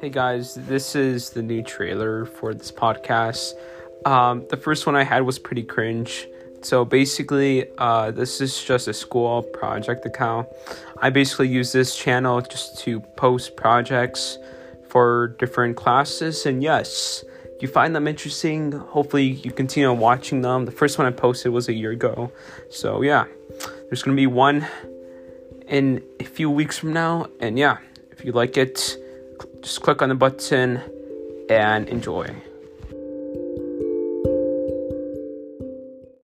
Hey guys, this is the new trailer for this podcast. Um, the first one I had was pretty cringe. So basically, uh, this is just a school project account. I basically use this channel just to post projects for different classes. And yes, you find them interesting, hopefully you continue watching them. The first one I posted was a year ago. So yeah, there's gonna be one in a few weeks from now. And yeah, if you like it, just click on the button and enjoy.